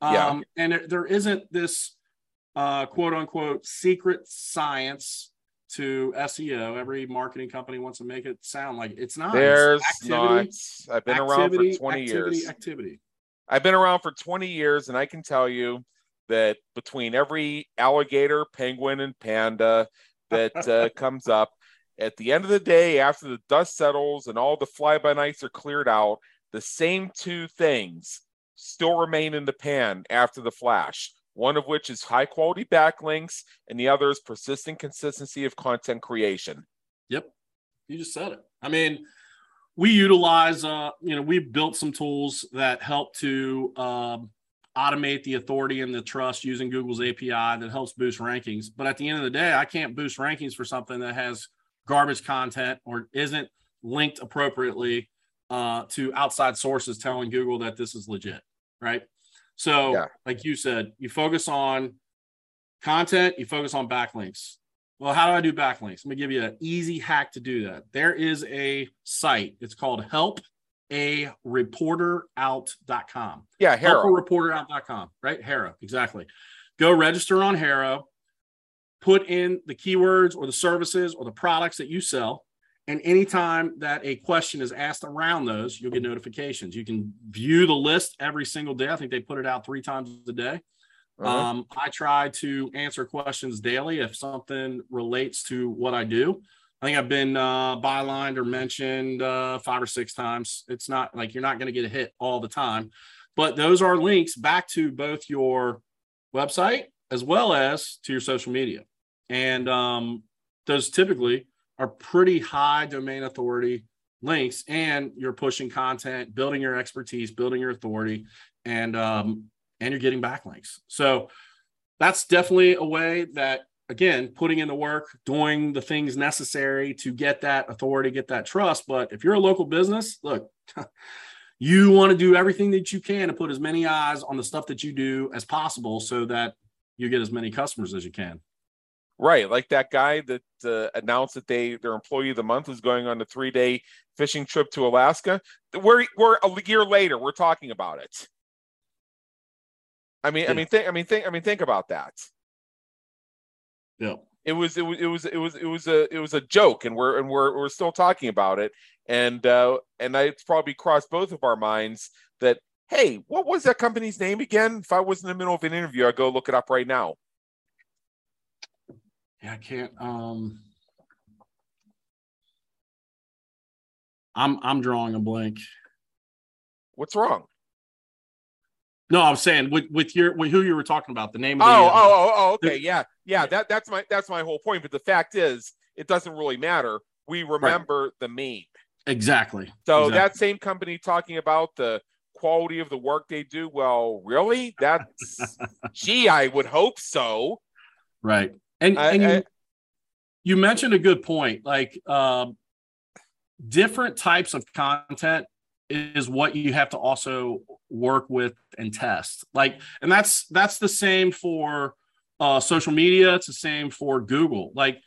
Um, yeah. And there, there isn't this uh, quote unquote secret science to SEO. Every marketing company wants to make it sound like it's not. There's it's activity, not. I've been activity, around for 20 activity, years. Activity. I've been around for 20 years, and I can tell you that between every alligator, penguin, and panda that uh, comes up, at the end of the day, after the dust settles and all the fly by nights are cleared out, the same two things still remain in the pan after the flash. One of which is high quality backlinks, and the other is persistent consistency of content creation. Yep, you just said it. I mean, we utilize, uh, you know, we've built some tools that help to um, automate the authority and the trust using Google's API that helps boost rankings. But at the end of the day, I can't boost rankings for something that has garbage content or isn't linked appropriately uh, to outside sources telling Google that this is legit, right? So, yeah. like you said, you focus on content, you focus on backlinks. Well, how do I do backlinks? Let me give you an easy hack to do that. There is a site, it's called help a reporterout.com. Yeah, Haro. reporterout.com, right? Haro, exactly. Go register on Haro put in the keywords or the services or the products that you sell. And anytime that a question is asked around those, you'll get notifications. You can view the list every single day. I think they put it out three times a day. Uh-huh. Um, I try to answer questions daily if something relates to what I do. I think I've been uh, bylined or mentioned uh, five or six times. It's not like you're not going to get a hit all the time, but those are links back to both your website as well as to your social media and um, those typically are pretty high domain authority links and you're pushing content building your expertise building your authority and um, and you're getting backlinks so that's definitely a way that again putting in the work doing the things necessary to get that authority get that trust but if you're a local business look you want to do everything that you can to put as many eyes on the stuff that you do as possible so that you get as many customers as you can Right, like that guy that uh, announced that they their employee of the month was going on a three day fishing trip to Alaska. We're we're a year later. We're talking about it. I mean, yeah. I mean, think, I mean, think, I mean, think about that. Yeah, it was, it was, it was, it was, it was a, it was a joke, and we're and we're we're still talking about it, and uh, and I probably crossed both of our minds that hey, what was that company's name again? If I was in the middle of an interview, I'd go look it up right now. Yeah, I can't. Um, I'm I'm drawing a blank. What's wrong? No, I'm saying with with your with who you were talking about, the name of the. Oh, uh, oh, oh, okay, yeah, yeah. That that's my that's my whole point. But the fact is, it doesn't really matter. We remember right. the meme. Exactly. So exactly. that same company talking about the quality of the work they do. Well, really? That's gee, I would hope so. Right. And, I, and you, I, you mentioned a good point. Like um, different types of content is what you have to also work with and test. Like, and that's that's the same for uh, social media. It's the same for Google. Like,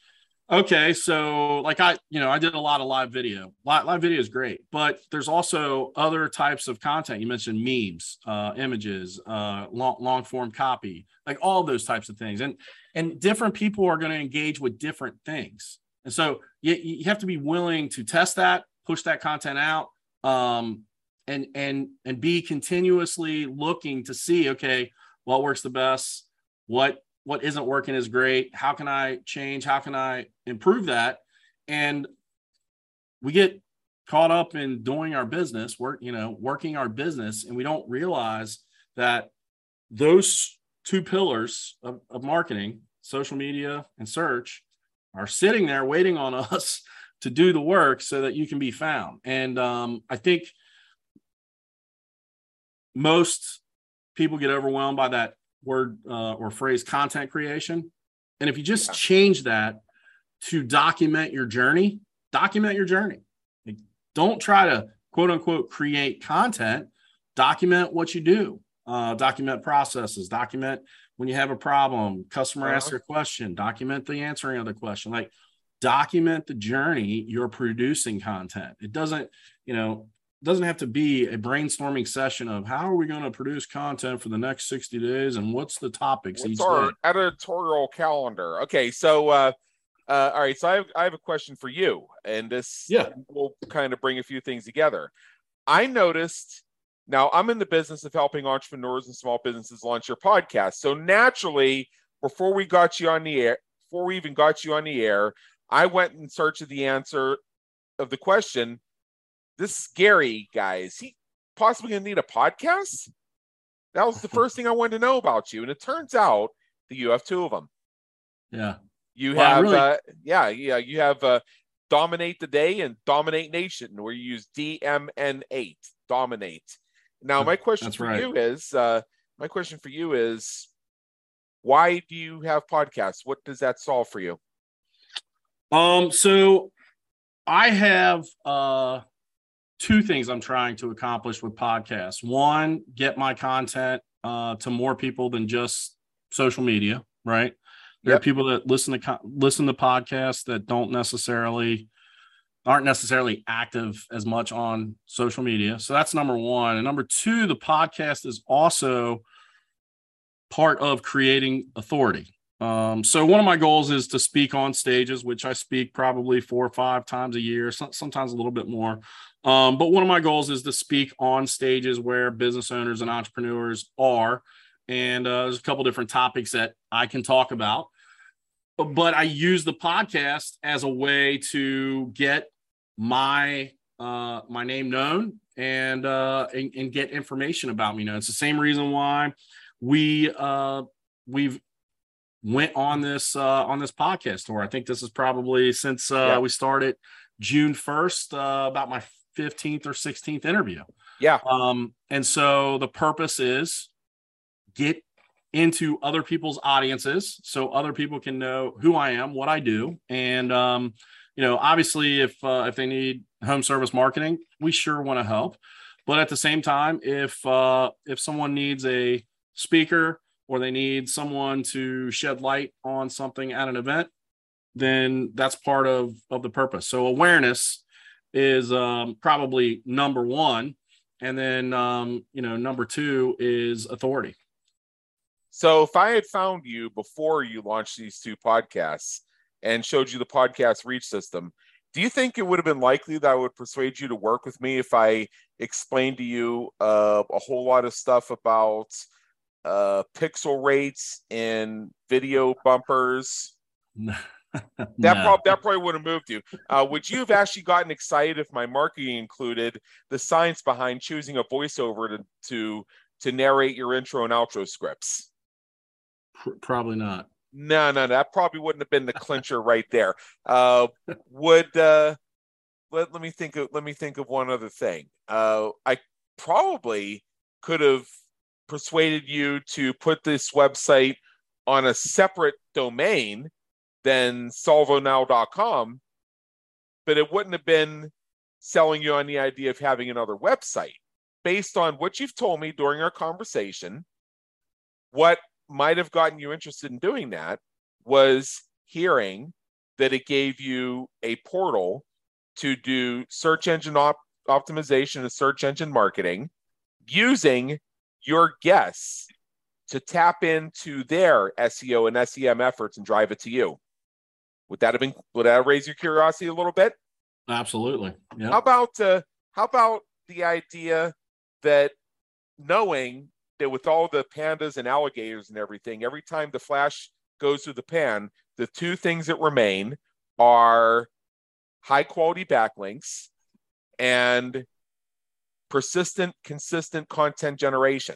okay, so like I, you know, I did a lot of live video. Live, live video is great, but there's also other types of content. You mentioned memes, uh, images, uh, long long form copy, like all those types of things. And and different people are going to engage with different things and so you, you have to be willing to test that push that content out um, and and and be continuously looking to see okay what works the best what what isn't working is great how can i change how can i improve that? And we get caught up in doing our business work you know working our business and we don't realize that those two pillars of, of marketing, social media and search, are sitting there waiting on us to do the work so that you can be found. And um, I think most people get overwhelmed by that word uh, or phrase content creation. And if you just change that to document your journey, document your journey. Like, don't try to quote unquote create content, document what you do uh, document processes, document when you have a problem, customer Uh-huh. asks a question, document the answering of the question. Like document the journey you're producing content. It doesn't, you know, doesn't have to be a brainstorming session of how are we going to produce content for the next 60 days and what's the topics What's each our day. editorial calendar? Okay, so uh, uh, all right, so I have, I have a question for you, and this Yeah. will kind of bring a few things together. I noticed now I'm in the business of helping entrepreneurs and small businesses launch their podcast. So naturally, before we got you on the air, before we even got you on the air, I went in search of the answer of the question. This Gary guy, is he possibly gonna need a podcast? That was the first thing I wanted to know about you. And it turns out that you have two of them. Yeah. You Well, have, really- uh, yeah, yeah, you have uh, Dominate the Day and Dominate Nation, where you use DMN8, Dominate. Now, my question That's for right. you is, uh, my question for you is, why do you have podcasts? What does that solve for you? Um, so I have uh two things I'm trying to accomplish with podcasts. One, get my content uh to more people than just social media, right? There Yep. are people that listen to co- listen to podcasts that don't necessarily aren't necessarily active as much on social media. So that's number 1. And number 2, the podcast is also part of creating authority. Um, so one of my goals is to speak on stages, which I speak probably four or five times a year, sometimes a little bit more. Um, but one of my goals is to speak on stages where business owners and entrepreneurs are. And uh, there's a couple different topics that I can talk about. But I use the podcast as a way to get my uh, my name known and, uh, and and get information about me known. It's the same reason why we uh, we've went on this uh, on this podcast tour. I think this is probably since uh, Yeah. we started June first, uh, about my fifteenth or sixteenth interview. Yeah. Um, and so the purpose is get into other people's audiences so other people can know who I am, what I do, and um, you know, obviously, if uh, if they need home service marketing, we sure want to help. But at the same time, if uh, if someone needs a speaker or they need someone to shed light on something at an event, then that's part of of the purpose. So awareness is um, probably number one, and then um, you know number two is authority. So if I had found you before you launched these two podcasts and showed you the podcast reach system, do you think it would have been likely that I would persuade you to work with me if I explained to you uh, a whole lot of stuff about uh, pixel rates and video bumpers? That, No. prob- that probably would have moved you. Uh, would you have actually gotten excited if my marketing included the science behind choosing a voiceover to to, to narrate your intro and outro scripts? Pr- probably not. No, no, no, that probably wouldn't have been the clincher right there. Uh, would uh, let, let me think of let me think of one other thing. Uh, I probably could have persuaded you to put this website on a separate domain than salvonow.com, but it wouldn't have been selling you on the idea of having another website. Based on what you've told me during our conversation, what might have gotten you interested in doing that was hearing that it gave you a portal to do search engine op- optimization and search engine marketing using your guests to tap into their SEO and SEM efforts and drive it to you. Would that have been would that raise your curiosity a little bit? Absolutely. Yeah. How about uh, how about the idea that knowing that with all the pandas and alligators and everything, every time the flash goes through the pan, the two things that remain are high quality backlinks and persistent, consistent content generation.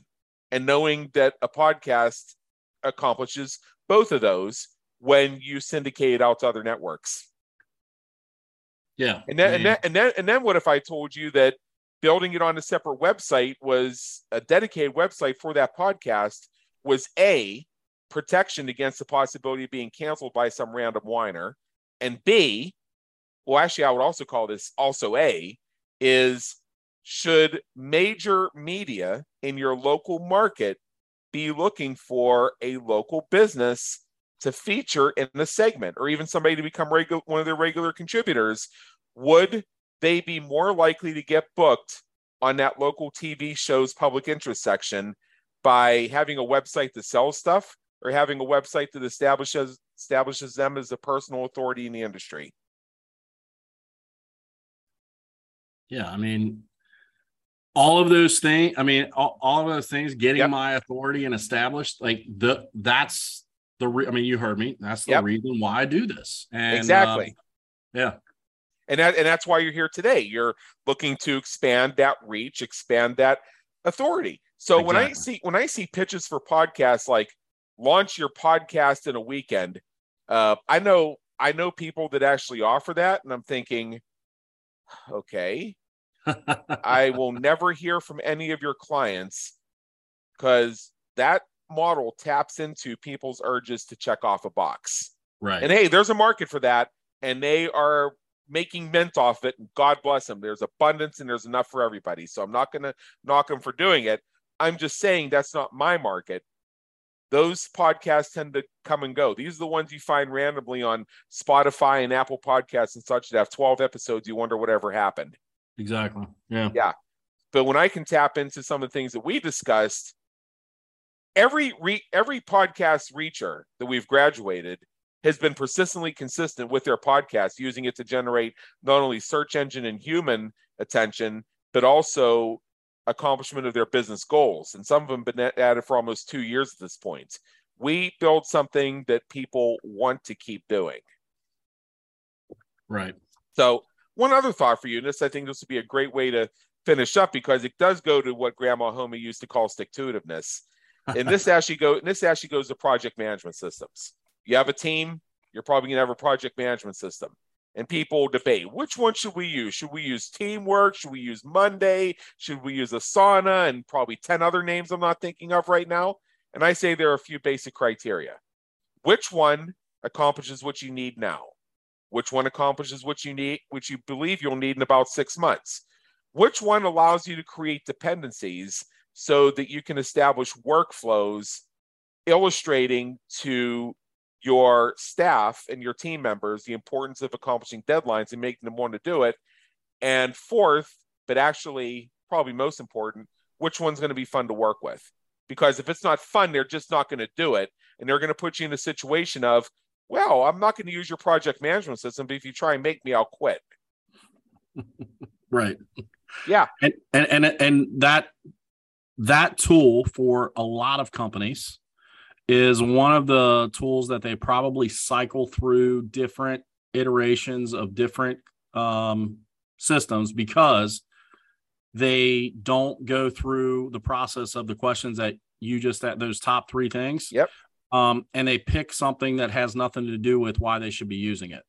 And knowing that a podcast accomplishes both of those when you syndicate it out to other networks. Yeah. And then, and then, and then, and then, what if I told you that building it on a separate website was a dedicated website for that podcast was a protection against the possibility of being canceled by some random whiner, and B, well, actually, I would also call this also a is should major media in your local market be looking for a local business to feature in the segment or even somebody to become regular one of their regular contributors would they be more likely to get booked on that local TV show's public interest section by having a website that sells stuff or having a website that establishes establishes them as a personal authority in the industry. Yeah, I mean, all of those things. I mean, all, all of those things, getting yep. my authority and established, like the that's the. Re- I mean, you heard me. That's the yep. reason why I do this. And exactly. Uh, yeah. And that, and that's why you're here today. You're looking to expand that reach, expand that authority. So exactly. when I see when I see pitches for podcasts like launch your podcast in a weekend, uh, I know I know people that actually offer that, and I'm thinking, okay, I will never hear from any of your clients because that model taps into people's urges to check off a box. Right. And hey, there's a market for that, and they are making mint off it. And God bless them. There's abundance and there's enough for everybody. So I'm not going to knock them for doing it. I'm just saying that's not my market. Those podcasts tend to come and go. These are the ones you find randomly on Spotify and Apple Podcasts and such that have 12 episodes. You wonder whatever happened. Exactly. Yeah. Yeah. But when I can tap into some of the things that we discussed, every re- every podcast reacher that we've graduated has been persistently consistent with their podcast, using it to generate not only search engine and human attention, but also accomplishment of their business goals. And some of them have been at it for almost two years at this point. We build something that people want to keep doing. Right. So, one other thought for you, and this I think this would be a great way to finish up because it does go to what Grandma Homie used to call stick to itiveness. And this actually go this actually goes to project management systems. You have a team, you're probably gonna have a project management system and people debate which one should we use? Should we use Teamwork? Should we use Monday? Should we use Asana? And probably 10 other names I'm not thinking of right now. And I say there are a few basic criteria. Which one accomplishes what you need now? Which one accomplishes what you need, which you believe you'll need in about six months? Which one allows you to create dependencies so that you can establish workflows illustrating to your staff and your team members the importance of accomplishing deadlines and making them want to do it. And fourth, but actually probably most important, which one's going to be fun to work with? Because if it's not fun, they're just not going to do it. And they're going to put you in a situation of, well, I'm not going to use your project management system, but if you try and make me, I'll quit. right. Yeah. And, and and and that that tool for a lot of companies is one of the tools that they probably cycle through different iterations of different um, systems because they don't go through the process of the questions that you just that those top three things. Yep. Um, and they pick something that has nothing to do with why they should be using it.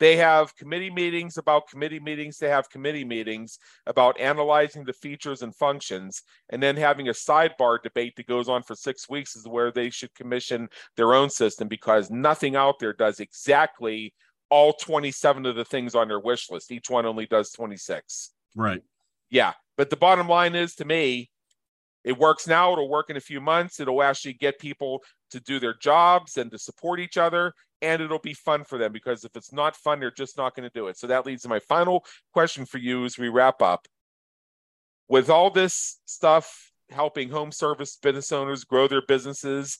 They have committee meetings about committee meetings. They have committee meetings about analyzing the features and functions, and then having a sidebar debate that goes on for six weeks is where they should commission their own system because nothing out there does exactly all 27 of the things on their wish list. Each one only does 26. Right. Yeah. But the bottom line is to me, it works now, it'll work in a few months. It'll actually get people to do their jobs and to support each other and it'll be fun for them because if it's not fun, they're just not going to do it. So that leads to my final question for you as we wrap up. With all this stuff helping home service business owners grow their businesses,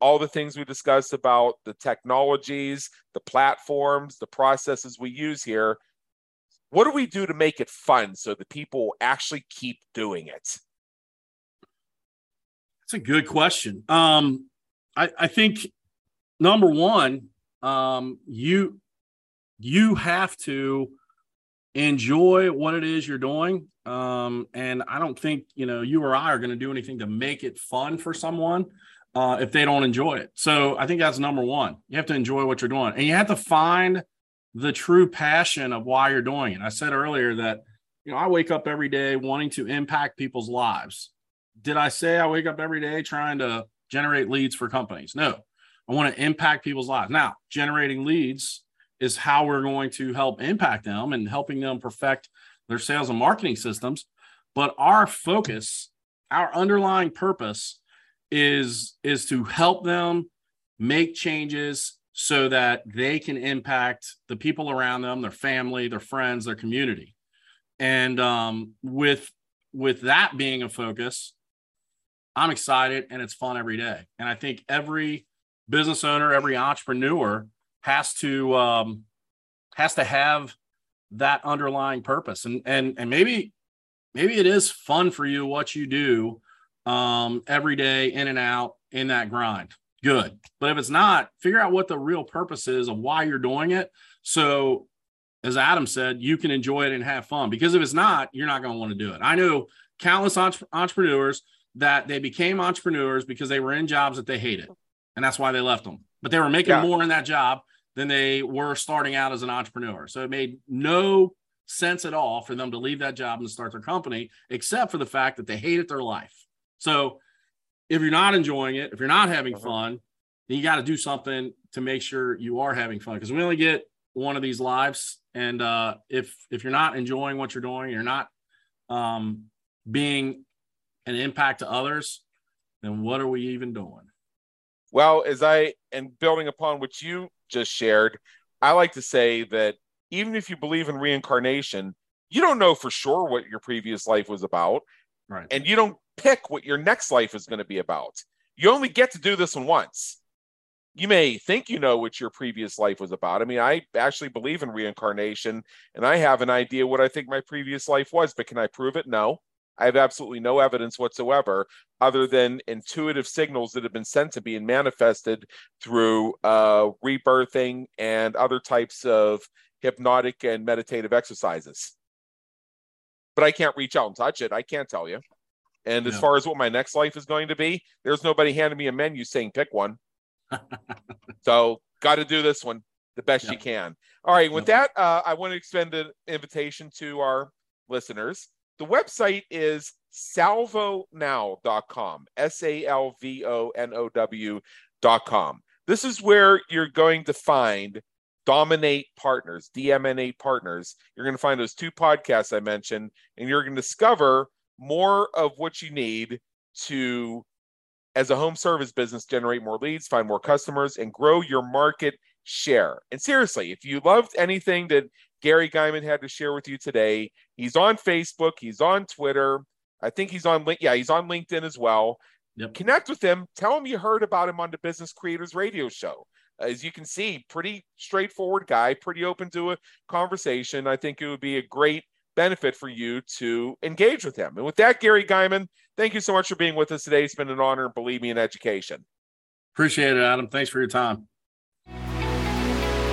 all the things we discussed about the technologies, the platforms, the processes we use here, what do we do to make it fun so the people actually keep doing it? That's a good question. Um, I, I think number one, um, you you have to enjoy what it is you're doing. Um, and I don't think you know you or I are going to do anything to make it fun for someone uh, if they don't enjoy it. So I think that's number one. You have to enjoy what you're doing, and you have to find the true passion of why you're doing it. I said earlier that you know I wake up every day wanting to impact people's lives. Did I say I wake up every day trying to generate leads for companies? No. I want to impact people's lives. Now, generating leads is how we're going to help impact them and helping them perfect their sales and marketing systems. but our focus, our underlying purpose is is to help them make changes so that they can impact the people around them, their family, their friends, their community. And um, with with that being a focus, I'm excited and it's fun every day. And I think every business owner, every entrepreneur has to um, has to have that underlying purpose. And and and maybe maybe it is fun for you what you do um, every day in and out in that grind. Good. But if it's not, figure out what the real purpose is of why you're doing it. So as Adam said, you can enjoy it and have fun. Because if it's not, you're not going to want to do it. I know countless entre- entrepreneurs that they became entrepreneurs because they were in jobs that they hated, and that's why they left them. But they were making yeah. more in that job than they were starting out as an entrepreneur. So it made no sense at all for them to leave that job and start their company, except for the fact that they hated their life. So if you're not enjoying it, if you're not having uh-huh. fun, then you got to do something to make sure you are having fun because we only get one of these lives. And uh, if if you're not enjoying what you're doing, you're not um, being an impact to others, then what are we even doing? Well, as I and building upon what you just shared, I like to say that even if you believe in reincarnation, you don't know for sure what your previous life was about. Right. And you don't pick what your next life is going to be about. You only get to do this one once. You may think you know what your previous life was about. I mean, I actually believe in reincarnation and I have an idea what I think my previous life was, but can I prove it? No. I have absolutely no evidence whatsoever other than intuitive signals that have been sent to me and manifested through uh, rebirthing and other types of hypnotic and meditative exercises. But I can't reach out and touch it. I can't tell you. And as far as what my next life is going to be, there's nobody handing me a menu saying pick one. so got to do this one the best you can. All right. With that, uh, I want to extend an invitation to our listeners. The website is salvonow.com, S A L V O N O W.com. This is where you're going to find Dominate Partners, DMN8 Partners. You're going to find those two podcasts I mentioned, and you're going to discover more of what you need to, as a home service business, generate more leads, find more customers, and grow your market share. And seriously, if you loved anything that Gary Guyman had to share with you today, he's on Facebook, he's on Twitter. I think he's on yeah, he's on LinkedIn as well. Yep. Connect with him. Tell him you heard about him on the Business Creators Radio Show. Uh, as you can see, pretty straightforward guy, pretty open to a conversation. I think it would be a great benefit for you to engage with him. And with that, Gary Guyman, thank you so much for being with us today. It's been an honor, believe me, in education. Appreciate it, Adam. Thanks for your time.